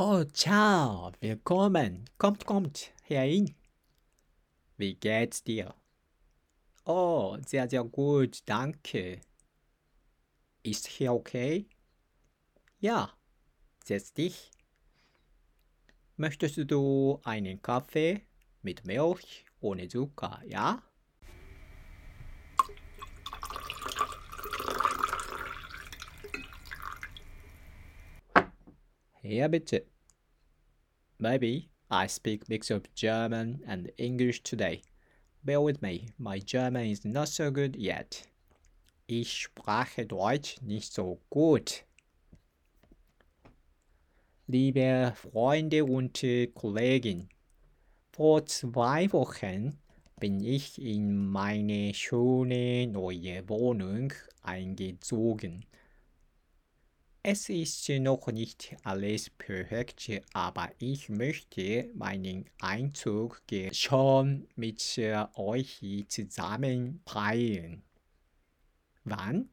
Oh, ciao, willkommen. Kommt, kommt, herein. Wie geht's dir? Oh, sehr, sehr gut, danke. Ist hier okay? Ja, setz dich. Möchtest du einen Kaffee mit Milch ohne Zucker, ja? Hier bitte. Maybe I speak mix of German and English today. Bear with me, my German is not so good yet. Ich spreche Deutsch nicht so gut. Liebe Freunde und Kollegen, vor zwei Wochen bin ich in meine schöne neue Wohnung eingezogen. Es ist noch nicht alles perfekt, aber ich möchte meinen Einzug schon mit euch zusammen feiern. Wann?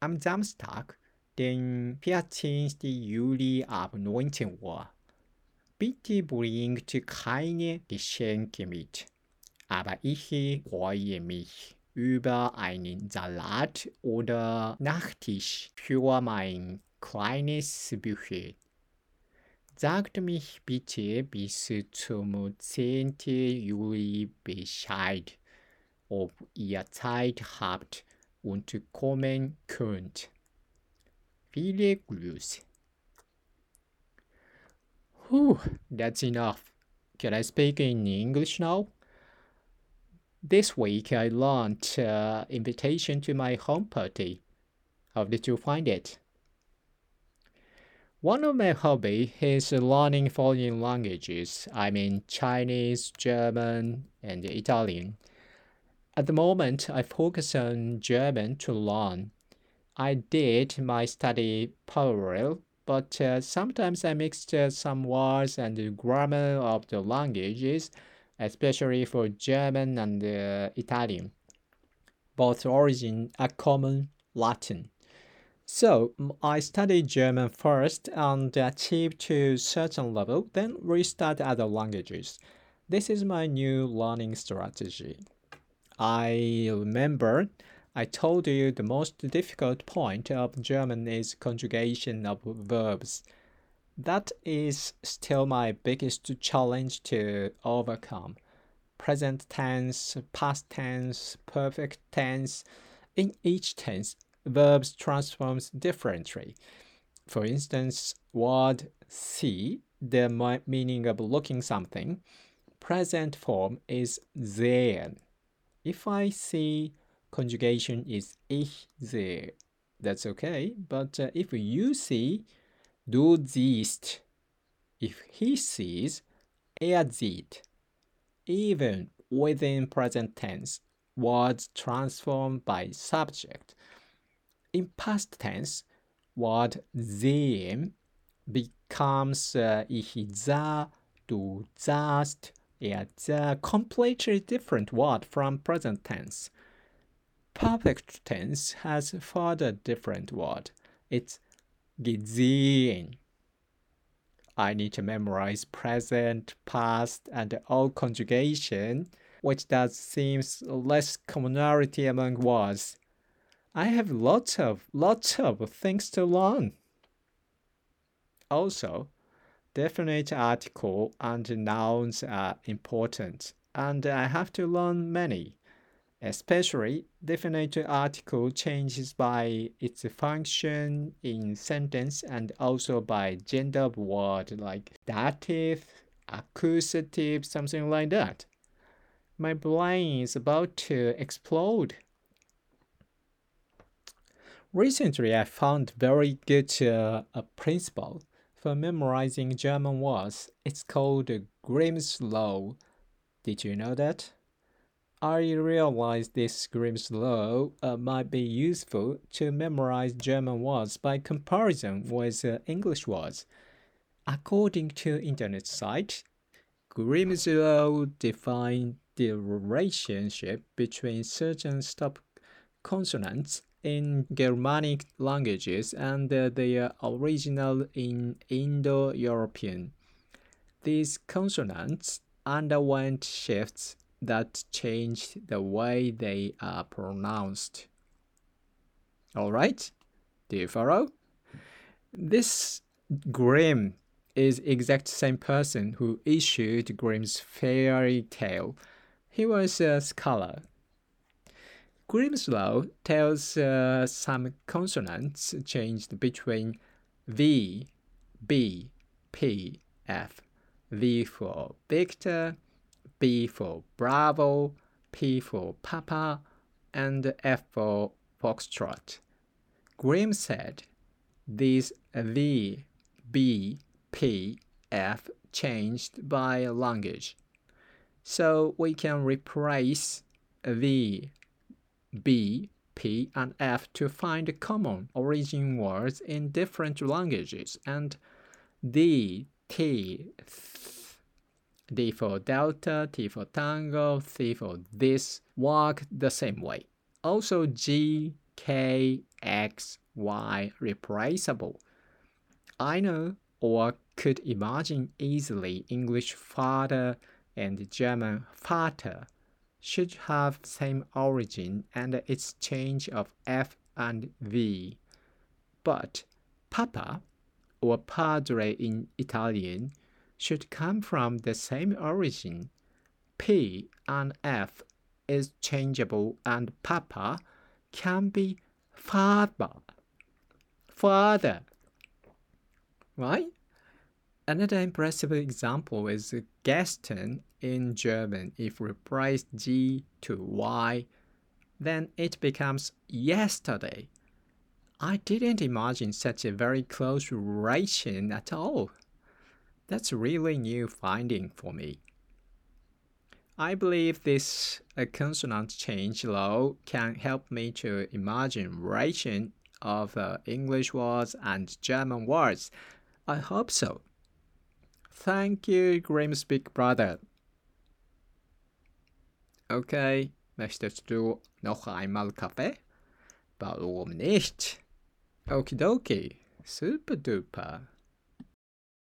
Am Samstag, den 14. Juli ab 19 Uhr. Bitte bringt keine Geschenke mit, aber ich freue mich über einen Salat oder Nachtisch für mein kleines Buffet. Sagt mich bitte bis zum 10. Juli Bescheid, ob ihr Zeit habt und kommen könnt. Viele Grüße. Whew, that's enough. Can I speak in English now? This week I launched uh, invitation to my home party. How did you find it? One of my hobby is learning foreign languages. I mean Chinese, German, and Italian. At the moment, I focus on German to learn. I did my study parallel, but uh, sometimes I mixed uh, some words and grammar of the languages especially for German and uh, Italian. Both origin are common Latin. So I studied German first and achieved to certain level, then restart other languages. This is my new learning strategy. I remember I told you the most difficult point of German is conjugation of verbs. That is still my biggest challenge to overcome. Present tense, past tense, perfect tense. In each tense, verbs transforms differently. For instance, word see, the meaning of looking something, present form is sehen. If I see, conjugation is ich sehe. That's okay, but uh, if you see, Du siehst. If he sees, er sieht. Even within present tense, words transform by subject. In past tense, word sehen becomes uh, ich sah, du sahst, er sah, completely different word from present tense. Perfect tense has further different word. It's gesehen. I need to memorize present, past, and all conjugation, which does seems less commonality among words. I have lots of lots of things to learn. Also, definite article and nouns are important, and I have to learn many. Especially, definite article changes by its function in sentence and also by gender of word like dative, accusative, something like that. My brain is about to explode. Recently, I found very good uh, a principle for memorizing German words. It's called Grimm's Law. Did you know that? I realized this Grimm's law uh, might be useful to memorize German words by comparison with uh, English words. According to internet site, Grimm's law defines the relationship between certain stop consonants in Germanic languages and uh, they are original in Indo European. These consonants underwent shifts that changed the way they are pronounced. Alright, do you follow? This Grimm is exact same person who issued Grimm's fairy tale. He was a scholar. Grimm's law tells uh, some consonants changed between V, B, P, F. V for Victor, B for Bravo, P for Papa, and F for Foxtrot. Grimm said these V, B, P, F changed by language. So we can replace V, B, P, and F to find common origin words in different languages and D, T, th, D for Delta, T for Tango, C for this work the same way. Also G, K, X, Y replaceable. I know or could imagine easily English father and German Vater should have same origin and exchange of F and V. But Papa or Padre in Italian should come from the same origin. P and F is changeable and Papa can be father. Father. Right? Another impressive example is gestern in German. If we replace G to Y, then it becomes yesterday. I didn't imagine such a very close relation at all. That's really new finding for me. I believe this consonant change law can help me to imagine relation of uh, English words and German words. I hope so. Thank you, Grimm's big brother. Okay, möchtest du noch einmal Kaffee? Warum nicht? Okidoki, super duper.